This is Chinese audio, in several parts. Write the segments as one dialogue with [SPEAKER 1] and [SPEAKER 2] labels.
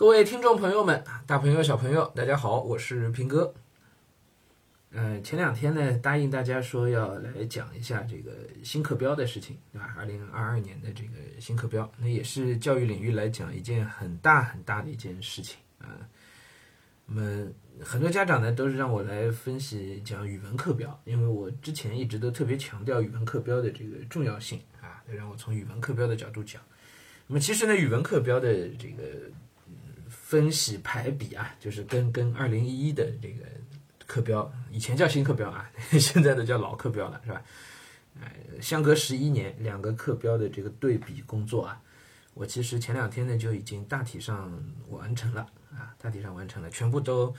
[SPEAKER 1] 各位听众朋友们，大朋友小朋友，大家好，我是平哥。呃，前两天呢，答应大家说要来讲一下这个新课标的事情，对吧？二零二二年的这个新课标，那也是教育领域来讲一件很大很大的一件事情啊。那么很多家长呢，都是让我来分析讲语文课标，因为我之前一直都特别强调语文课标的这个重要性啊，让我从语文课标的角度讲。那么其实呢，语文课标的这个。分析排比啊，就是跟跟二零一一的这个课标，以前叫新课标啊，现在的叫老课标了，是吧？呃，相隔十一年，两个课标的这个对比工作啊，我其实前两天呢就已经大体上完成了啊，大体上完成了，全部都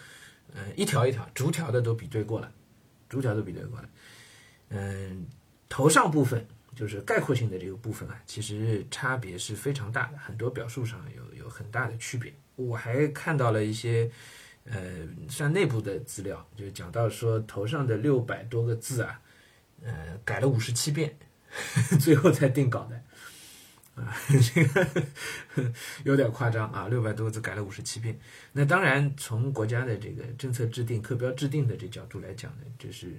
[SPEAKER 1] 呃一条一条逐条的都比对过了，逐条都比对过了。嗯，头上部分就是概括性的这个部分啊，其实差别是非常大的，很多表述上有有很大的区别。我还看到了一些，呃，像内部的资料，就讲到说头上的六百多个字啊，呃，改了五十七遍，最后才定稿的，啊，这个 有点夸张啊，六百多个字改了五十七遍。那当然，从国家的这个政策制定、课标制定的这角度来讲呢，这是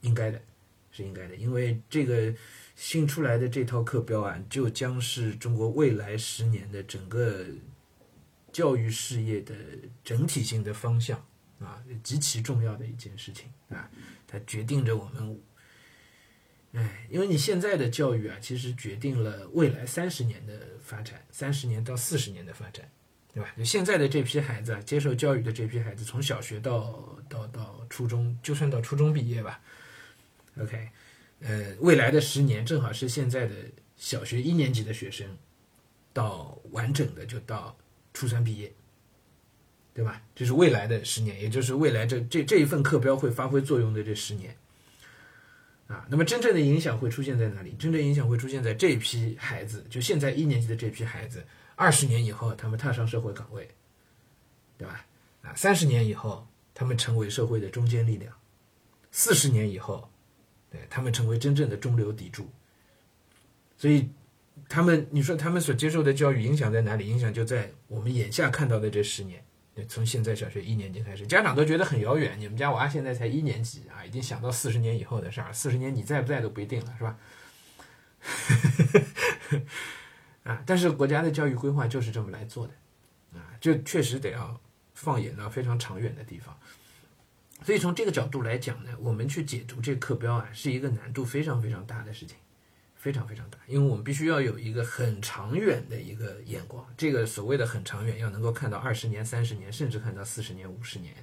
[SPEAKER 1] 应该的，是应该的，因为这个新出来的这套课标啊，就将是中国未来十年的整个。教育事业的整体性的方向啊，极其重要的一件事情啊，它决定着我们，哎，因为你现在的教育啊，其实决定了未来三十年的发展，三十年到四十年的发展，对吧？就现在的这批孩子啊，接受教育的这批孩子，从小学到到到初中，就算到初中毕业吧，OK，呃，未来的十年正好是现在的小学一年级的学生，到完整的就到。初三毕业，对吧？这是未来的十年，也就是未来这这这一份课标会发挥作用的这十年，啊，那么真正的影响会出现在哪里？真正影响会出现在这批孩子，就现在一年级的这批孩子，二十年以后他们踏上社会岗位，对吧？啊，三十年以后他们成为社会的中坚力量，四十年以后，对他们成为真正的中流砥柱，所以。他们，你说他们所接受的教育影响在哪里？影响就在我们眼下看到的这十年。从现在小学一年级开始，家长都觉得很遥远。你们家娃现在才一年级啊，已经想到四十年以后的事儿。四十年你在不在都不一定了，是吧？啊，但是国家的教育规划就是这么来做的，啊，就确实得要放眼到非常长远的地方。所以从这个角度来讲呢，我们去解读这课标啊，是一个难度非常非常大的事情。非常非常大，因为我们必须要有一个很长远的一个眼光。这个所谓的很长远，要能够看到二十年、三十年，甚至看到四十年、五十年。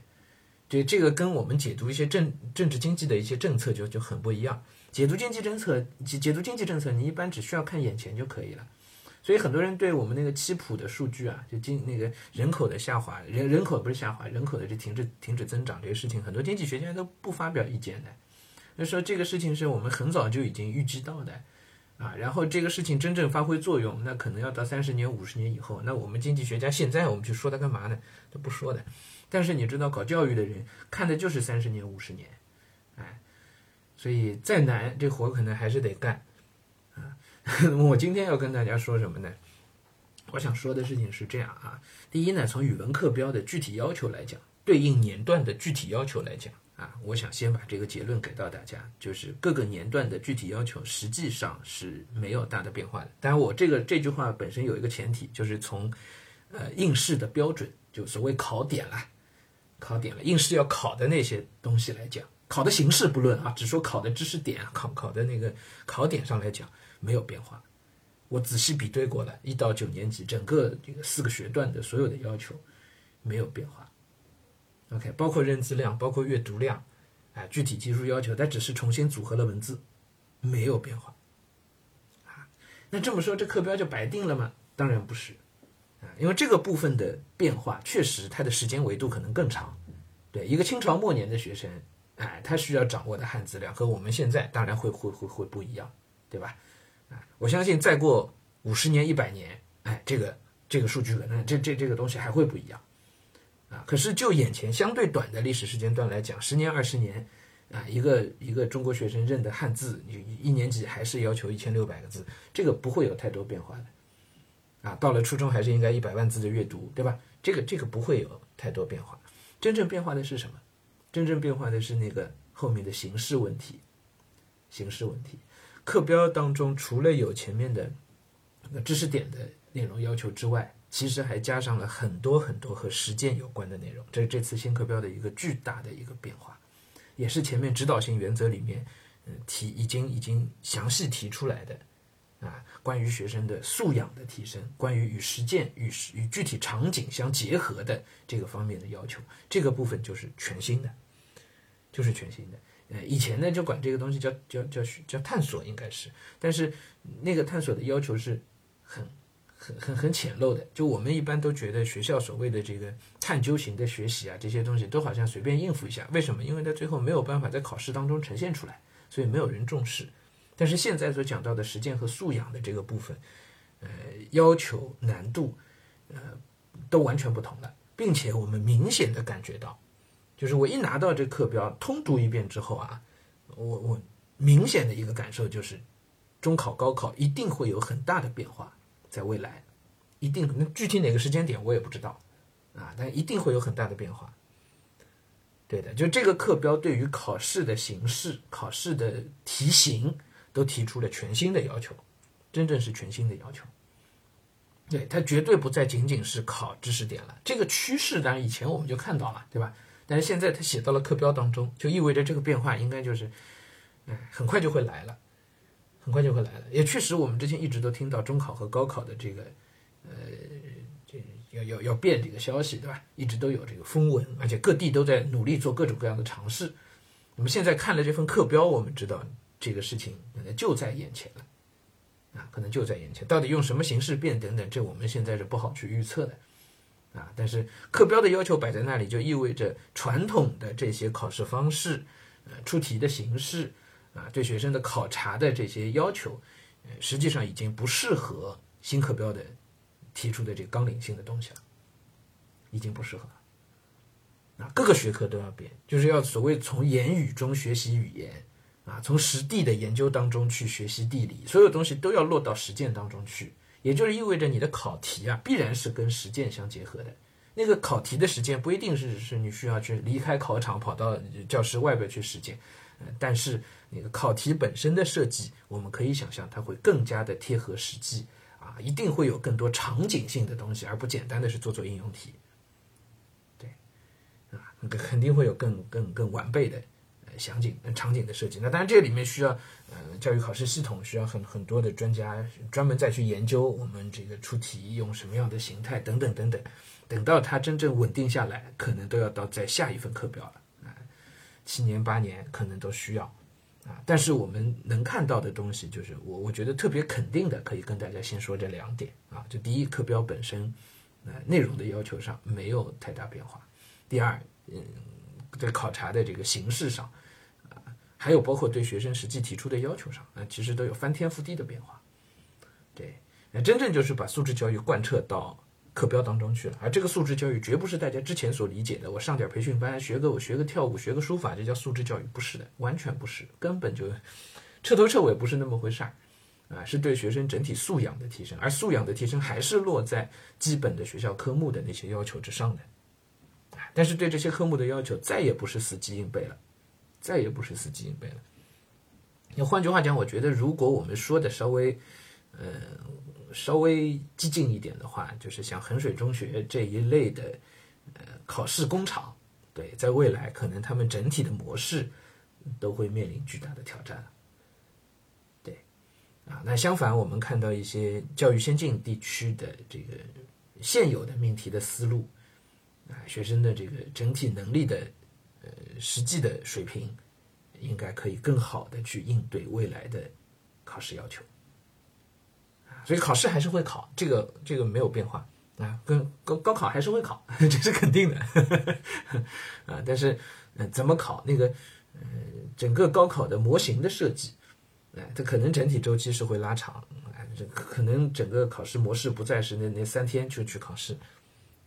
[SPEAKER 1] 这这个跟我们解读一些政政治经济的一些政策就就很不一样。解读经济政策，解解读经济政策，你一般只需要看眼前就可以了。所以很多人对我们那个七普的数据啊，就经那个人口的下滑，人人口不是下滑，人口的这停止停止增长这个事情，很多经济学家都不发表意见的。就说这个事情是我们很早就已经预知到的。啊，然后这个事情真正发挥作用，那可能要到三十年、五十年以后。那我们经济学家现在我们去说它干嘛呢？都不说的。但是你知道，搞教育的人看的就是三十年、五十年，哎，所以再难，这活可能还是得干。啊，我今天要跟大家说什么呢？我想说的事情是这样啊。第一呢，从语文课标的具体要求来讲，对应年段的具体要求来讲。啊，我想先把这个结论给到大家，就是各个年段的具体要求实际上是没有大的变化的。当然，我这个这句话本身有一个前提，就是从呃应试的标准，就所谓考点啦，考点了应试要考的那些东西来讲，考的形式不论啊，只说考的知识点，考考的那个考点上来讲没有变化。我仔细比对过了，一到九年级整个这个四个学段的所有的要求没有变化。OK，包括认字量，包括阅读量，哎，具体技术要求，它只是重新组合了文字，没有变化，啊，那这么说这课标就白定了吗？当然不是，啊，因为这个部分的变化确实它的时间维度可能更长，对，一个清朝末年的学生，哎，他需要掌握的汉字量和我们现在当然会会会会不一样，对吧？啊，我相信再过五十年、一百年，哎，这个这个数据可能这这这个东西还会不一样。啊，可是就眼前相对短的历史时间段来讲，十年二十年，啊，一个一个中国学生认的汉字，你一年级还是要求一千六百个字，这个不会有太多变化的，啊，到了初中还是应该一百万字的阅读，对吧？这个这个不会有太多变化。真正变化的是什么？真正变化的是那个后面的形式问题。形式问题，课标当中除了有前面的知识点的内容要求之外，其实还加上了很多很多和实践有关的内容。这是这次新课标的一个巨大的一个变化，也是前面指导性原则里面，嗯，提已经已经详细提出来的。啊，关于学生的素养的提升，关于与实践与与具体场景相结合的这个方面的要求，这个部分就是全新的，就是全新的。呃，以前呢就管这个东西叫叫叫叫探索，应该是，但是那个探索的要求是很很很很浅陋的。就我们一般都觉得学校所谓的这个探究型的学习啊，这些东西都好像随便应付一下。为什么？因为他最后没有办法在考试当中呈现出来，所以没有人重视。但是现在所讲到的实践和素养的这个部分，呃，要求难度，呃，都完全不同了，并且我们明显的感觉到，就是我一拿到这课标通读一遍之后啊，我我明显的一个感受就是，中考高考一定会有很大的变化，在未来，一定那具体哪个时间点我也不知道，啊，但一定会有很大的变化。对的，就这个课标对于考试的形式、考试的题型。都提出了全新的要求，真正是全新的要求。对它绝对不再仅仅是考知识点了，这个趋势当然以前我们就看到了，对吧？但是现在他写到了课标当中，就意味着这个变化应该就是，哎，很快就会来了，很快就会来了。也确实，我们之前一直都听到中考和高考的这个，呃，这要要要变这个消息，对吧？一直都有这个风闻，而且各地都在努力做各种各样的尝试。那么现在看了这份课标，我们知道。这个事情可能就在眼前了，啊，可能就在眼前。到底用什么形式变等等，这我们现在是不好去预测的，啊。但是课标的要求摆在那里，就意味着传统的这些考试方式，呃，出题的形式，啊，对学生的考察的这些要求，呃，实际上已经不适合新课标的提出的这个纲领性的东西了，已经不适合了。啊，各个学科都要变，就是要所谓从言语中学习语言。啊，从实地的研究当中去学习地理，所有东西都要落到实践当中去，也就是意味着你的考题啊，必然是跟实践相结合的。那个考题的实践不一定是是你需要去离开考场跑到教室外边去实践，但是那个考题本身的设计，我们可以想象它会更加的贴合实际啊，一定会有更多场景性的东西，而不简单的是做做应用题。对，啊，那个肯定会有更更更完备的。详景、场景的设计，那当然这里面需要，呃，教育考试系统需要很很多的专家专门再去研究我们这个出题用什么样的形态等等等等，等到它真正稳定下来，可能都要到在下一份课表了啊，七年八年可能都需要啊。但是我们能看到的东西，就是我我觉得特别肯定的，可以跟大家先说这两点啊。就第一，课标本身，呃，内容的要求上没有太大变化；第二，嗯，在考察的这个形式上。还有包括对学生实际提出的要求上，啊，其实都有翻天覆地的变化。对，那真正就是把素质教育贯彻到课标当中去了。而这个素质教育绝不是大家之前所理解的，我上点培训班，学个我学个跳舞，学个书法，这叫素质教育，不是的，完全不是，根本就彻头彻尾不是那么回事儿。啊，是对学生整体素养的提升，而素养的提升还是落在基本的学校科目的那些要求之上的。但是对这些科目的要求再也不是死记硬背了。再也不是死记硬背了。那换句话讲，我觉得如果我们说的稍微，呃，稍微激进一点的话，就是像衡水中学这一类的，呃，考试工厂，对，在未来可能他们整体的模式都会面临巨大的挑战。对，啊，那相反，我们看到一些教育先进地区的这个现有的命题的思路，啊，学生的这个整体能力的。实际的水平应该可以更好的去应对未来的考试要求，所以考试还是会考，这个这个没有变化啊，跟高高考还是会考，这是肯定的呵呵 啊。但是呃，怎么考那个呃，整个高考的模型的设计，哎，它可能整体周期是会拉长，哎，这可能整个考试模式不再是那那三天就去考试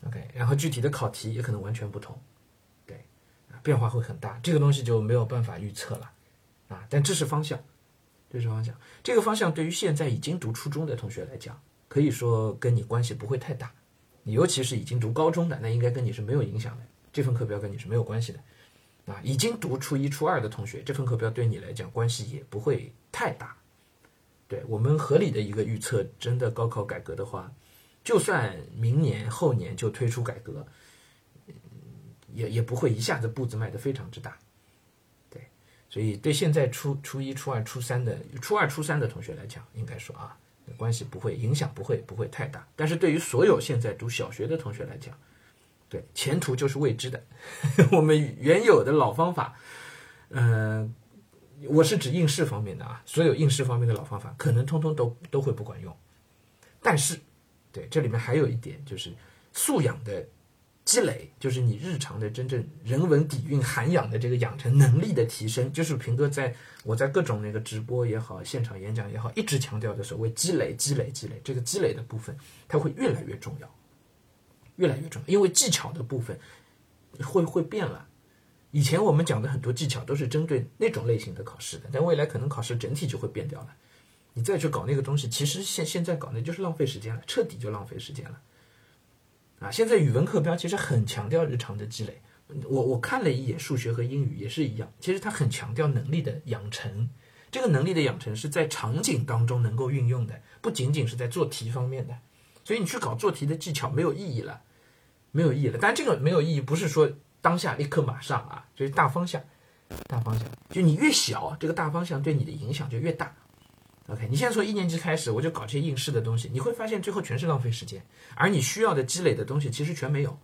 [SPEAKER 1] ，OK，然后具体的考题也可能完全不同。变化会很大，这个东西就没有办法预测了，啊！但这是方向，这是方向。这个方向对于现在已经读初中的同学来讲，可以说跟你关系不会太大。你尤其是已经读高中的，那应该跟你是没有影响的，这份课标跟你是没有关系的。啊，已经读初一、初二的同学，这份课标对你来讲关系也不会太大。对我们合理的一个预测，真的高考改革的话，就算明年后年就推出改革，也也不会一下子步子迈得非常之大。对，所以对现在初初一、初二、初三的初二、初三的同学来讲，应该说啊，关系不会影响不会不会太大。但是对于所有现在读小学的同学来讲，对前途就是未知的。我们原有的老方法，嗯，我是指应试方面的啊，所有应试方面的老方法，可能通通都都会不管用。但是，对这里面还有一点就是素养的。积累就是你日常的真正人文底蕴涵养的这个养成能力的提升，就是平哥在我在各种那个直播也好，现场演讲也好，一直强调的所谓积累、积累、积累。这个积累的部分，它会越来越重要，越来越重要，因为技巧的部分会会变了。以前我们讲的很多技巧都是针对那种类型的考试的，但未来可能考试整体就会变掉了。你再去搞那个东西，其实现现在搞那就是浪费时间了，彻底就浪费时间了。啊，现在语文课标其实很强调日常的积累。我我看了一眼数学和英语也是一样，其实它很强调能力的养成。这个能力的养成是在场景当中能够运用的，不仅仅是在做题方面的。所以你去搞做题的技巧没有意义了，没有意义了。但这个没有意义不是说当下立刻马上啊，就是大方向，大方向。就你越小，这个大方向对你的影响就越大。OK，你现在从一年级开始，我就搞这些应试的东西，你会发现最后全是浪费时间，而你需要的积累的东西其实全没有。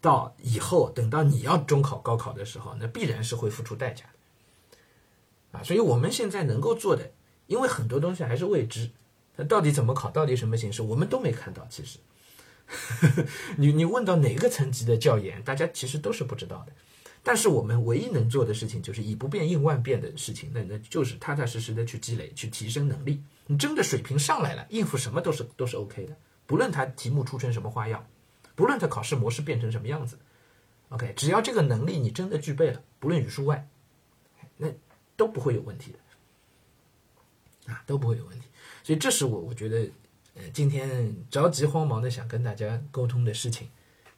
[SPEAKER 1] 到以后等到你要中考、高考的时候，那必然是会付出代价的。啊，所以我们现在能够做的，因为很多东西还是未知，那到底怎么考，到底什么形式，我们都没看到。其实，你你问到哪个层级的教研，大家其实都是不知道的。但是我们唯一能做的事情就是以不变应万变的事情，那那就是踏踏实实的去积累，去提升能力。你真的水平上来了，应付什么都是都是 OK 的。不论它题目出成什么花样，不论它考试模式变成什么样子，OK，只要这个能力你真的具备了，不论语数外，那都不会有问题的，啊，都不会有问题。所以这是我我觉得，呃，今天着急慌忙的想跟大家沟通的事情。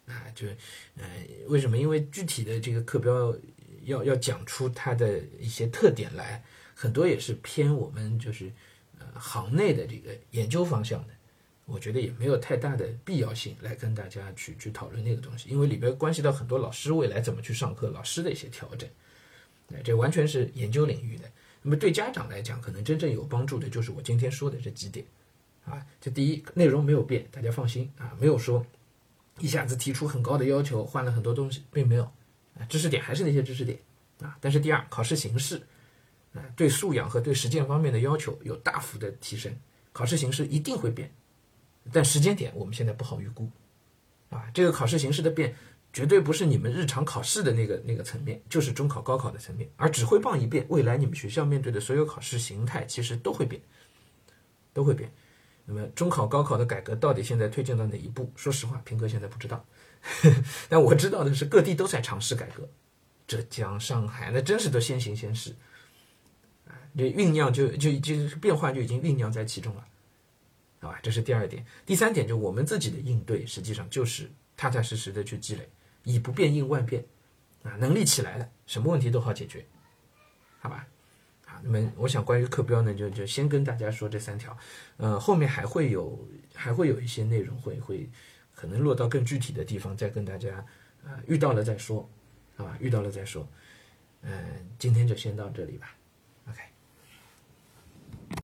[SPEAKER 1] 啊，就，呃，为什么？因为具体的这个课标要要讲出它的一些特点来，很多也是偏我们就是呃行内的这个研究方向的，我觉得也没有太大的必要性来跟大家去去讨论那个东西，因为里边关系到很多老师未来怎么去上课，老师的一些调整，那这完全是研究领域的。那么对家长来讲，可能真正有帮助的就是我今天说的这几点，啊，这第一内容没有变，大家放心啊，没有说。一下子提出很高的要求，换了很多东西，并没有，啊，知识点还是那些知识点，啊，但是第二，考试形式，啊，对素养和对实践方面的要求有大幅的提升，考试形式一定会变，但时间点我们现在不好预估，啊，这个考试形式的变，绝对不是你们日常考试的那个那个层面，就是中考、高考的层面，而指挥棒一变，未来你们学校面对的所有考试形态其实都会变，都会变。那么中考、高考的改革到底现在推进到哪一步？说实话，平哥现在不知道。但我知道的是，各地都在尝试改革，浙江、上海那真是都先行先试啊！这酝酿就就就变化就已经酝酿在其中了，好吧？这是第二点。第三点，就我们自己的应对，实际上就是踏踏实实的去积累，以不变应万变啊！能力起来了，什么问题都好解决，好吧？那么，我想关于课标呢，就就先跟大家说这三条，呃，后面还会有还会有一些内容会会可能落到更具体的地方，再跟大家呃遇到了再说，好吧，遇到了再说，嗯，今天就先到这里吧。